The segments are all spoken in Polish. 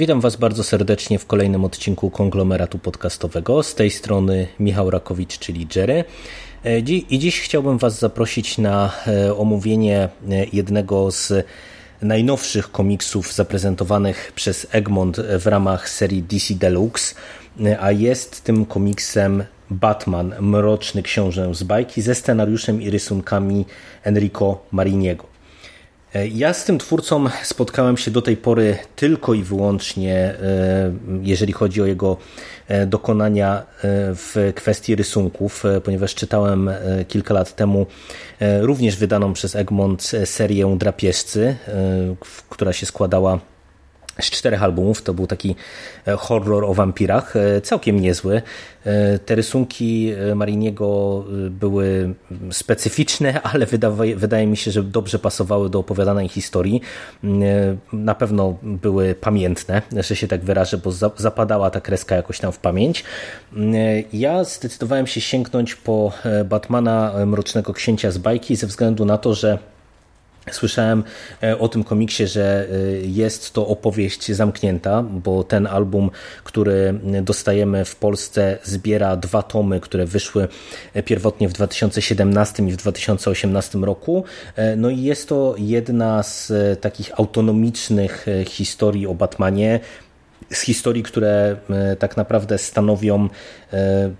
Witam Was bardzo serdecznie w kolejnym odcinku konglomeratu podcastowego. Z tej strony Michał Rakowicz, czyli Jerry. E, I dziś chciałbym Was zaprosić na e, omówienie e, jednego z najnowszych komiksów zaprezentowanych przez Egmont w ramach serii DC Deluxe, a jest tym komiksem Batman, Mroczny Książę z bajki ze scenariuszem i rysunkami Enrico Mariniego. Ja z tym twórcą spotkałem się do tej pory tylko i wyłącznie, e, jeżeli chodzi o jego e, dokonania e, w kwestii rysunków, ponieważ czytałem kilka lat temu również wydaną przez Egmont serię Drapieżcy, która się składała z czterech albumów. To był taki e, horror o wampirach, e, całkiem niezły. E, te rysunki Mariniego były specyficzne, ale wydaje, wydaje mi się, że dobrze pasowały do opowiadanej historii. Na pewno były pamiętne, że się tak wyrażę, bo zapadała ta kreska jakoś tam w pamięć. Ja zdecydowałem się sięgnąć po Batmana Mrocznego Księcia z bajki ze względu na to, że Słyszałem e, o tym komiksie, że e, jest to opowieść zamknięta, bo ten album, który dostajemy w Polsce, zbiera dwa tomy, które wyszły pierwotnie w 2017 i w 2018 roku. E, no i jest to jedna z takich autonomicznych historii o Batmanie, z historii, które tak naprawdę stanowią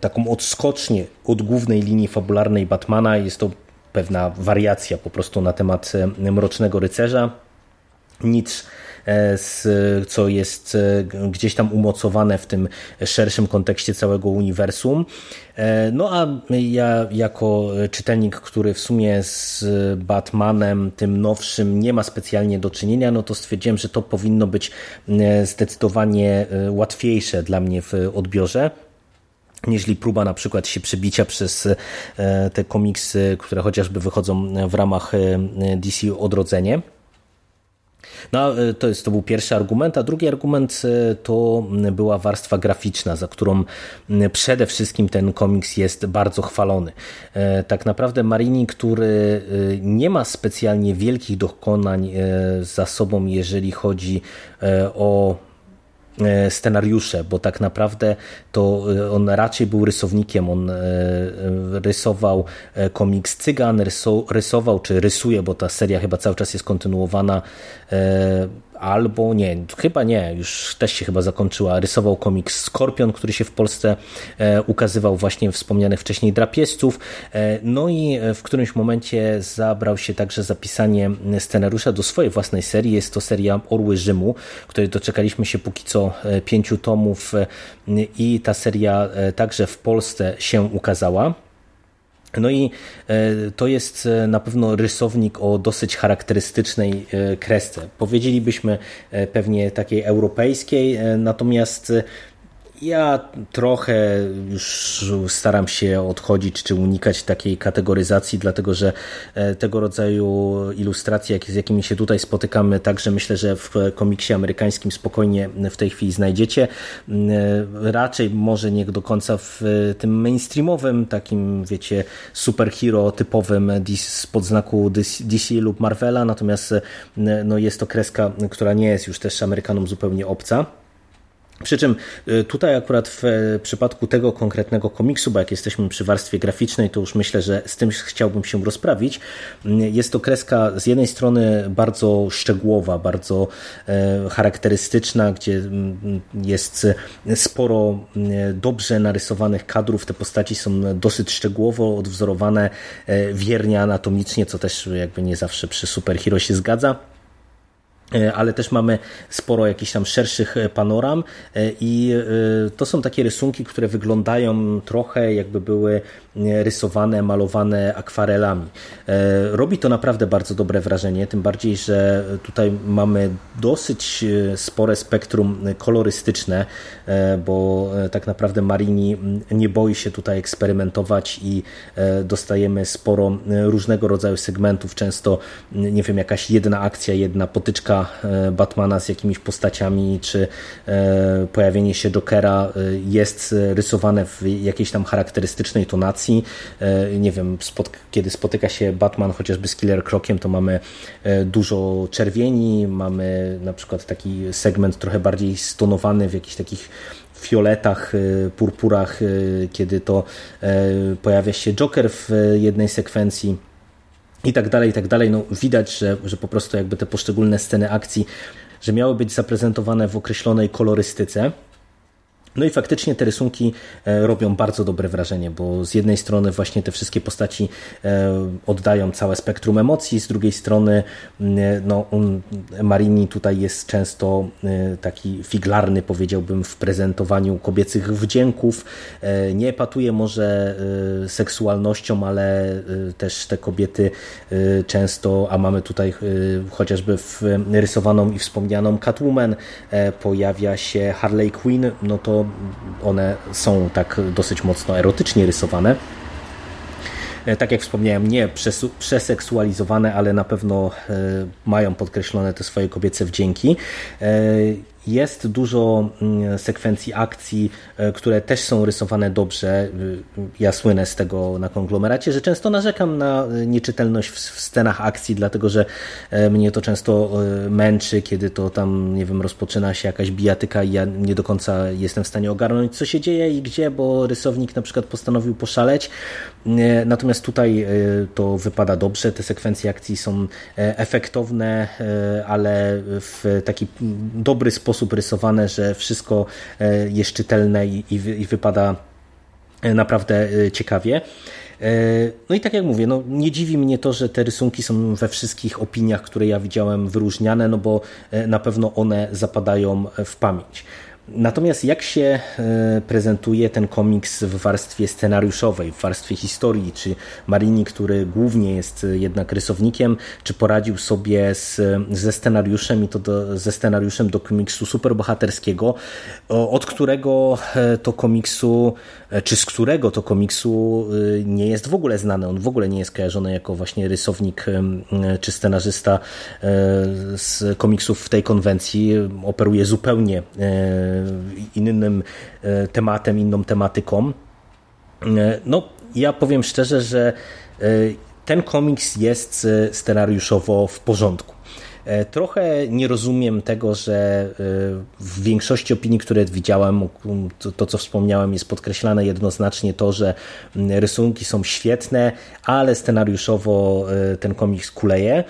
taką odskocznię od głównej linii fabularnej Batmana. Jest to pewna wariacja po prostu na temat e, Mrocznego Rycerza. Nic e, co jest e, gdzieś tam umocowane w tym szerszym kontekście całego uniwersum. No a ja jako czytelnik, który w sumie z Batmanem tym nowszym nie ma specjalnie do czynienia, no to stwierdziłem, że to powinno być zdecydowanie łatwiejsze dla mnie w odbiorze nieźli próba na przykład się przebicia przez e, te komiksy, które chociażby wychodzą w ramach e, DC Odrodzenie. No, e, to, jest, to był pierwszy argument, a drugi argument to była warstwa graficzna, za którą przede wszystkim ten komiks jest bardzo chwalony. Tak naprawdę Marini, który nie ma specjalnie wielkich dokonań za sobą, jeżeli chodzi o scenariusze, bo tak naprawdę to e, on raczej był rysownikiem. On e, rysował komiks Cygan, rysował, czy rysuje, bo ta seria chyba cały czas jest kontynuowana albo nie, chyba nie, już też się chyba zakończyła. Rysował komiks Skorpion, który się w Polsce e, ukazywał właśnie wspomnianych wcześniej drapieżców. E, no i w którymś momencie zabrał się także za pisanie scenariusza do swojej własnej serii. Jest to seria Orły Rzymu, której doczekaliśmy się póki co e, pięciu tomów i ta seria także w Polsce się ukazała. No i e, to jest e, na pewno rysownik o dosyć charakterystycznej e, kresce. Powiedzielibyśmy pewnie takiej europejskiej, natomiast ja trochę już staram się odchodzić czy unikać takiej kategoryzacji, dlatego że e, tego rodzaju ilustracje, z jakimi się tutaj spotykamy, także myślę, że w komiksie amerykańskim spokojnie w tej chwili znajdziecie. E, raczej może nie do końca w tym mainstreamowym, takim wiecie, superhero typowym spod znaku DC lub Marvela, natomiast e, no, jest to kreska, która nie jest już też Amerykanom zupełnie obca. Przy czym y, tutaj akurat w e, przypadku tego konkretnego komiksu, bo jak jesteśmy przy warstwie graficznej, to już myślę, że z tym chciałbym się rozprawić. Mm, jest to kreska z jednej strony bardzo szczegółowa, bardzo e, charakterystyczna, gdzie mm, jest sporo mm, dobrze narysowanych kadrów. Te postaci są dosyć szczegółowo odwzorowane, e, wiernie anatomicznie, co też jakby nie zawsze przy superhero się zgadza. E, ale też mamy sporo jakichś tam szerszych e, panoram e, i to są takie rysunki, które wyglądają trochę jakby były rysowane, malowane akwarelami. Robi to naprawdę bardzo dobre wrażenie, tym bardziej, że tutaj mamy dosyć spore spektrum kolorystyczne, bo tak naprawdę Marini nie boi się tutaj eksperymentować i dostajemy sporo różnego rodzaju segmentów, często nie wiem, jakaś jedna akcja, jedna potyczka E, Batmana z jakimiś postaciami, czy e, pojawienie się Jokera e, jest rysowane w jakiejś tam charakterystycznej tonacji. Nie wiem, kiedy spotyka się Batman chociażby z Killer Krokiem, to mamy dużo czerwieni, mamy na przykład taki segment trochę bardziej stonowany w jakichś takich fioletach, purpurach, kiedy to pojawia się Joker w jednej sekwencji i tak dalej, i tak dalej. No, widać, że, że po prostu jakby te poszczególne sceny akcji, że miały być zaprezentowane w określonej kolorystyce. No i faktycznie te rysunki e, robią bardzo dobre wrażenie, bo z jednej strony właśnie te wszystkie postaci e, oddają całe spektrum emocji, z drugiej strony no, Marini tutaj jest często e, taki figlarny, powiedziałbym, w prezentowaniu kobiecych wdzięków. Nie epatuje może seksualnością, ale też te kobiety często, a mamy tutaj chociażby rysowaną i wspomnianą Catwoman, pojawia się Harley Quinn, no to one są tak dosyć mocno erotycznie rysowane. E, tak jak wspomniałem, nie przeseksualizowane, ale na pewno e, mają podkreślone te swoje kobiece wdzięki. Jest dużo mm, sekwencji akcji, e, które też są rysowane dobrze. E, ja słynę z tego na konglomeracie, że często narzekam na e, nieczytelność w scenach akcji, dlatego że mnie to często męczy, kiedy to tam, nie wiem, rozpoczyna się jakaś bijatyka i ja nie do końca jestem w stanie ogarnąć, co się dzieje i gdzie, bo rysownik na przykład postanowił poszaleć. Natomiast tutaj to wypada dobrze, te sekwencje akcji są efektowne, ale w taki dobry sposób sposób rysowane, że wszystko e, jest czytelne i, i, i wypada e, naprawdę e, ciekawie. No i tak jak mówię, no nie dziwi mnie to, że te rysunki są we wszystkich opiniach, które ja widziałem, wyróżniane, no bo na pewno one zapadają w pamięć. Natomiast jak się e, prezentuje ten komiks w warstwie scenariuszowej, w warstwie historii, czy Marini, który głównie jest jednak rysownikiem, czy poradził sobie z, ze scenariuszem i to do, ze scenariuszem do komiksu superbohaterskiego, od którego e, to komiksu, e, czy z którego to komiksu nie jest w ogóle znany, on w ogóle nie jest kojarzony jako właśnie rysownik czy scenarzysta z komiksów w tej konwencji, operuje zupełnie innym e, tematem, inną tematyką. E, no, ja powiem szczerze, że e, ten komiks jest scenariuszowo w porządku. Trochę nie rozumiem tego, że w większości opinii, które widziałem, to, to, co wspomniałem, jest podkreślane jednoznacznie to, że rysunki są świetne, ale scenariuszowo ten komiks kuleje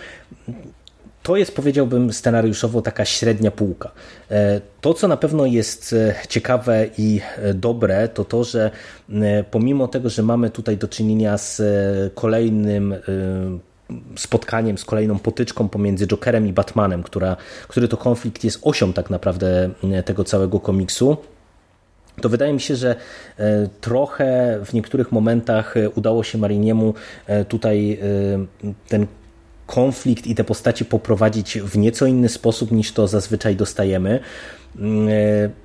to jest, powiedziałbym, scenariuszowo taka średnia półka. E, to, co na pewno jest e, ciekawe i e, dobre, to to, że pomimo tego, że mamy tutaj do czynienia z kolejnym spotkaniem, z kolejną potyczką pomiędzy Jokerem i Batmanem, która, który to konflikt jest osią tak naprawdę tego całego komiksu, to wydaje mi się, że trochę w niektórych momentach udało się Mariniemu tutaj ten konflikt i te postacie poprowadzić w nieco inny sposób niż to zazwyczaj dostajemy. Mm, e,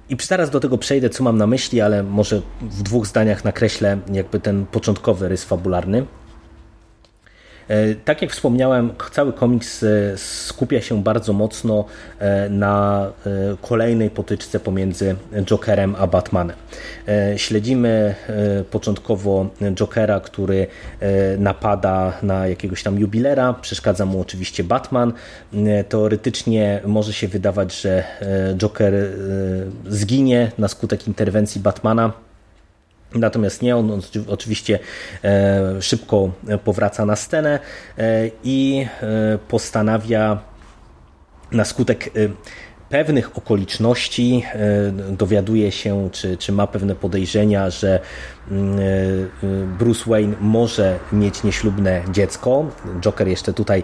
I zaraz do tego przejdę, co mam na myśli, ale może w dwóch zdaniach nakreślę jakby ten początkowy rys fabularny. E, tak jak wspomniałem, cały komiks e, skupia się bardzo mocno e, na kolejnej potyczce pomiędzy Jokerem a Batmanem. Śledzimy początkowo Jokera, który napada na jakiegoś tam jubilera, przeszkadza mu oczywiście Batman. Teoretycznie może się wydawać, że Joker zginie na skutek interwencji Batmana Natomiast nie, on oczywiście e, szybko powraca na scenę e, i e, postanawia na skutek pewnych okoliczności dowiaduje się, czy, czy ma pewne podejrzenia, że mm, Bruce Wayne może mieć nieślubne dziecko. Joker jeszcze tutaj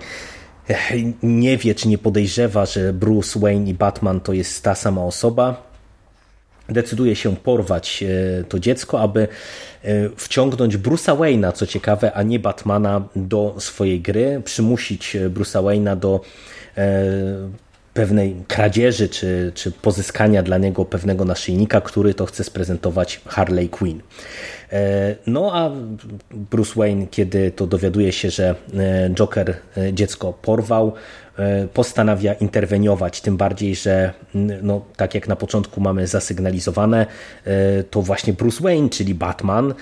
nie wie czy nie podejrzewa, że Bruce Wayne i Batman to jest ta sama osoba, decyduje się porwać to dziecko, aby wciągnąć Bruce'a Wayne'a, co ciekawe, a nie Batmana do swojej gry, przymusić Bruce'a Wayne'a do pewnej kradzieży czy, czy pozyskania dla niego pewnego naszyjnika, który to chce sprezentować Harley Quinn. E, no a Bruce Wayne, kiedy to dowiaduje się, że e, Joker e, dziecko porwał, postanawia interweniować, tym bardziej, że no, tak jak na początku mamy zasygnalizowane, to właśnie Bruce Wayne, czyli Batman,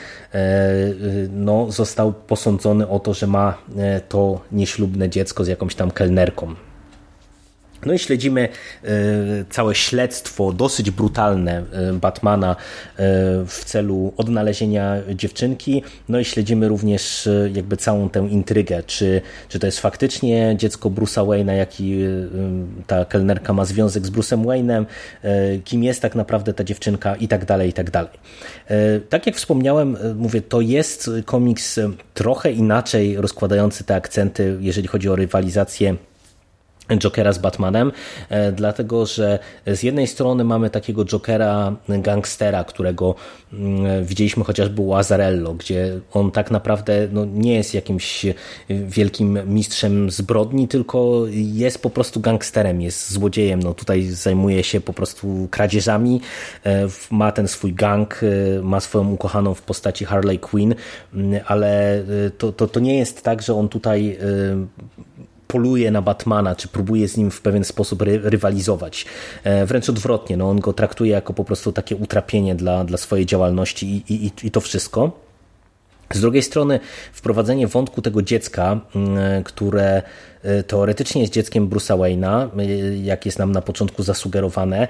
no, został posądzony o to, że ma to nieślubne dziecko z jakąś tam kelnerką. No i śledzimy e, całe śledztwo, dosyć brutalne e, Batmana e, w celu odnalezienia dziewczynki. No i śledzimy również jakby całą tę intrygę, czy, czy to jest faktycznie dziecko Bruce'a Wayne'a, jaki ta kelnerka ma związek z Bruce'em Wayne'em, kim jest tak naprawdę ta dziewczynka i tak dalej, i tak dalej. Tak jak wspomniałem, mówię, to jest komiks trochę inaczej rozkładający te akcenty, jeżeli chodzi o rywalizację Jokera z Batmanem, e, dlatego że z jednej strony mamy takiego Jokera gangstera, którego mm, widzieliśmy chociażby u Azarello, gdzie on tak naprawdę no, nie jest jakimś wielkim mistrzem zbrodni, tylko jest po prostu gangsterem, jest złodziejem. No, tutaj zajmuje się po prostu kradzieżami, e, ma ten swój gang, e, ma swoją ukochaną w postaci Harley Quinn, mm, ale to, to, to nie jest tak, że on tutaj poluje na Batmana, czy próbuje z nim w pewien sposób ry rywalizować. E, wręcz odwrotnie, no on go traktuje jako po prostu takie utrapienie dla, dla swojej działalności i, i, i to wszystko. Z drugiej strony wprowadzenie wątku tego dziecka, mm, które e, teoretycznie jest dzieckiem Bruce'a Wayne'a, e, jak jest nam na początku zasugerowane,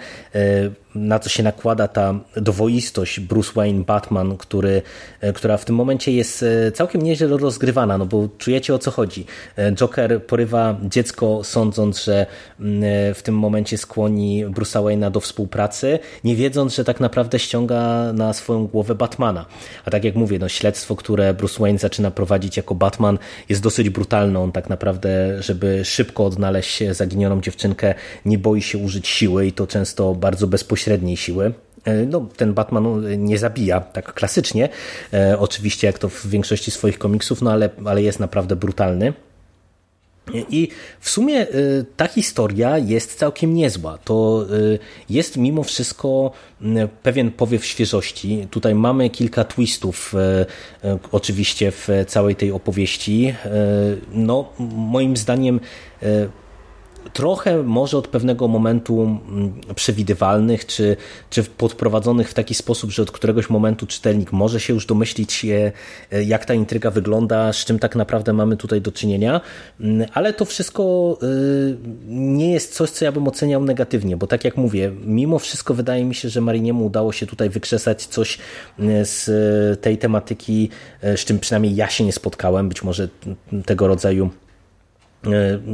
na co się nakłada ta dwoistość Bruce Wayne, Batman, który, e, która w tym momencie jest e, całkiem nieźle rozgrywana, no bo czujecie o co chodzi. E, Joker porywa dziecko sądząc, że mm, w tym momencie skłoni Bruce'a Wayne'a do współpracy, nie wiedząc, że tak naprawdę ściąga na swoją głowę Batmana. A tak jak mówię, no śledztwo, które Bruce Wayne zaczyna prowadzić jako Batman jest dosyć brutalne. On tak naprawdę, żeby szybko odnaleźć zaginioną dziewczynkę, nie boi się użyć siły i to często bardzo bezpośrednio średniej siły. E, no, ten Batman no, nie zabija tak klasycznie, e, oczywiście jak to w większości swoich komiksów, no ale, ale jest naprawdę brutalny. I w sumie e, ta historia jest całkiem niezła. To jest mimo wszystko pewien powiew świeżości. Tutaj mamy kilka twistów, oczywiście, w całej tej opowieści. No, moim zdaniem trochę może od pewnego momentu mm, przewidywalnych, czy, czy podprowadzonych w taki sposób, że od któregoś momentu czytelnik może się już domyślić, e, jak ta intryga wygląda, z czym tak naprawdę mamy tutaj do czynienia, mm, ale to wszystko e, nie jest coś, co ja bym oceniał negatywnie, bo tak jak mówię, mimo wszystko wydaje mi się, że Mariniemu udało się tutaj wykrzesać coś e, z tej tematyki, z czym przynajmniej ja się nie spotkałem, być może tego rodzaju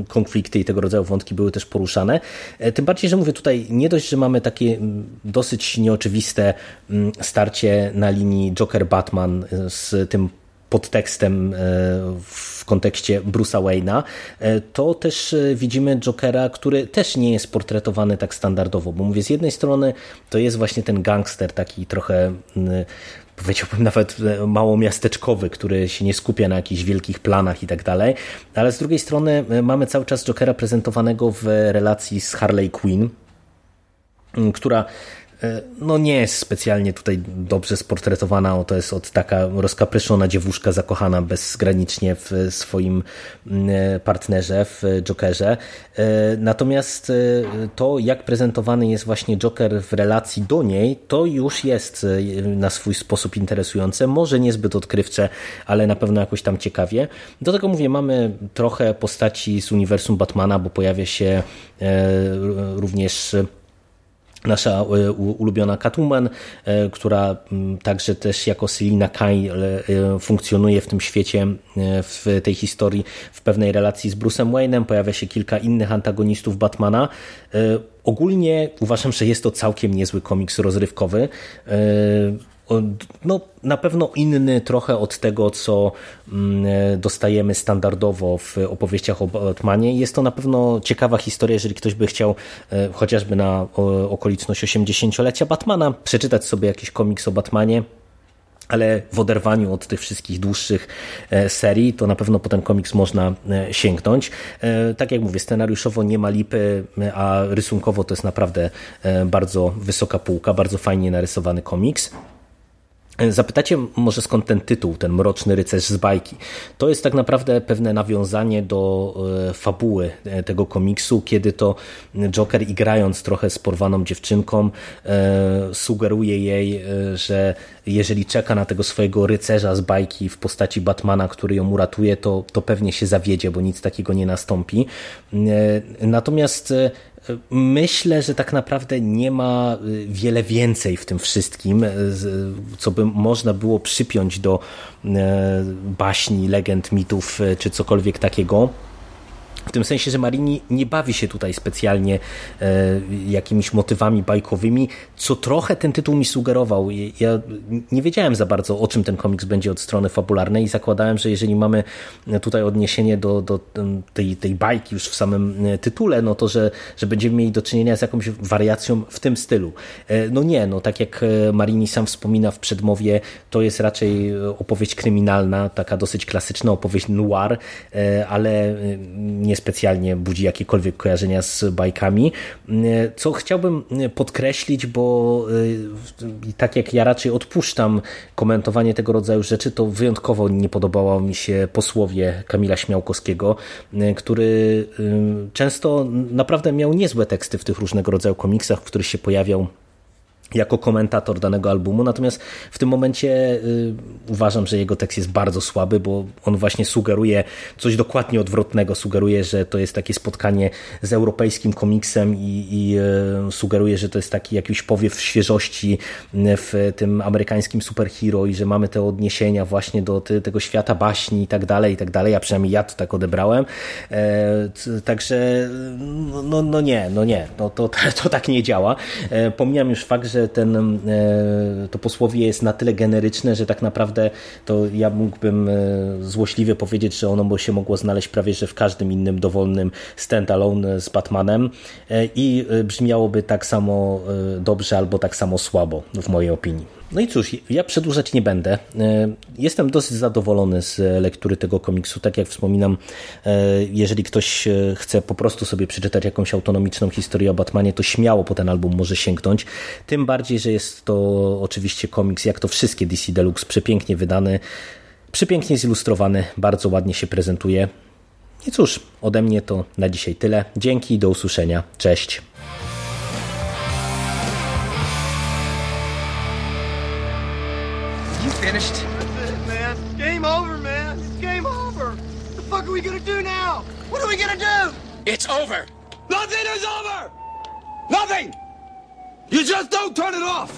konflikty i tego rodzaju wątki były też poruszane. E, tym bardziej, że mówię tutaj, nie dość, że mamy takie dosyć nieoczywiste starcie na linii Joker-Batman e, z tym podtekstem w kontekście Bruce'a Wayne'a, to też widzimy Jokera, który też nie jest portretowany tak standardowo, bo mówię, z jednej strony to jest właśnie ten gangster taki trochę powiedziałbym nawet e, mało miasteczkowy, który się nie skupia na jakichś wielkich planach i tak dalej, ale z drugiej strony e, mamy cały czas Jokera prezentowanego w relacji z Harley Quinn, która no nie jest specjalnie tutaj dobrze sportretowana. To jest od taka rozkapryszona dziewuszka zakochana bezgranicznie w swoim mm, e, partnerze, w Jokerze. E, natomiast to, jak prezentowany jest właśnie Joker w relacji do niej, to już jest na swój sposób interesujące. Może niezbyt odkrywcze, ale na pewno jakoś tam ciekawie. Do tego mówię, mamy trochę postaci z uniwersum Batmana, bo pojawia się również nasza e, ulubiona Catwoman, e, która także też jako Selina Kyle e, funkcjonuje w tym świecie, w tej historii w pewnej relacji z Bruce'em Wayne'em. Pojawia się kilka innych antagonistów Batmana. Ogólnie uważam, że jest to całkiem niezły komiks rozrywkowy no, na pewno inny trochę od tego, co mm, dostajemy standardowo w opowieściach o Batmanie. Jest to na pewno ciekawa historia, jeżeli ktoś by chciał chociażby na okoliczność 80-lecia Batmana przeczytać sobie jakiś komiks o Batmanie ale w oderwaniu od tych wszystkich dłuższych e, serii, to na pewno po ten komiks można e, sięgnąć. E, tak jak mówię, scenariuszowo nie ma lipy, a rysunkowo to jest naprawdę bardzo wysoka półka, bardzo fajnie narysowany komiks. Zapytacie może skąd ten tytuł, ten Mroczny Rycerz z bajki. To jest tak naprawdę pewne nawiązanie do e, fabuły e, tego komiksu, kiedy to Joker igrając trochę z porwaną dziewczynką e, sugeruje jej, że jeżeli czeka na tego swojego rycerza z bajki w postaci Batmana, który ją uratuje, to, to pewnie się zawiedzie, bo nic takiego nie nastąpi. Natomiast myślę, że tak naprawdę nie ma y, wiele więcej w tym wszystkim, co by można było przypiąć do baśni, legend, mitów czy cokolwiek takiego. W tym sensie, że Marini nie bawi się tutaj specjalnie e, jakimiś motywami bajkowymi, co trochę ten tytuł mi sugerował. Ja nie wiedziałem za bardzo, o czym ten komiks będzie od strony fabularnej i zakładałem, że jeżeli mamy tutaj odniesienie do, do tej, tej bajki już w samym e, tytule, no to, że, że będziemy mieli do czynienia z jakąś wariacją w tym stylu. E, no nie, no tak jak Marini sam wspomina w przedmowie, to jest raczej opowieść kryminalna, taka dosyć klasyczna opowieść noir, ale nie niespecjalnie budzi jakiekolwiek kojarzenia z bajkami. Co chciałbym podkreślić, bo y, tak jak ja raczej odpuszczam komentowanie tego rodzaju rzeczy, to wyjątkowo nie podobało mi się posłowie Kamila Śmiałkowskiego, który często naprawdę miał niezłe teksty w tych różnego rodzaju komiksach, w których się pojawiał jako komentator danego albumu, natomiast w tym momencie y, uważam, że jego tekst jest bardzo słaby, bo on właśnie sugeruje coś dokładnie odwrotnego, sugeruje, że to jest takie spotkanie z europejskim komiksem i, i y, sugeruje, że to jest taki jakiś powiew świeżości w tym amerykańskim superhero i że mamy te odniesienia właśnie do te, tego świata baśni i tak dalej, i tak dalej, a przynajmniej ja to tak odebrałem. E, także no, no nie, no nie, no to, to, to tak nie działa. E, pomijam już fakt, że ten, e, to posłowie jest na tyle generyczne, że tak naprawdę to ja mógłbym e, złośliwie powiedzieć, że ono się mogło znaleźć prawie że w każdym innym dowolnym standalone z Batmanem e, i brzmiałoby tak samo dobrze albo tak samo słabo w mojej opinii. No i cóż, ja przedłużać nie będę. E, jestem dosyć zadowolony z lektury tego komiksu. Tak jak wspominam, e, jeżeli ktoś e, chce po prostu sobie przeczytać jakąś autonomiczną historię o Batmanie, to śmiało po ten album może sięgnąć. Tym bardziej, że jest to oczywiście komiks, jak to wszystkie DC Deluxe, przepięknie wydany, przepięknie zilustrowany, bardzo ładnie się prezentuje. I cóż, ode mnie to na dzisiaj tyle. Dzięki i do usłyszenia. Cześć. We gonna do? It's over. Nothing is over! Nothing! You just don't turn it off!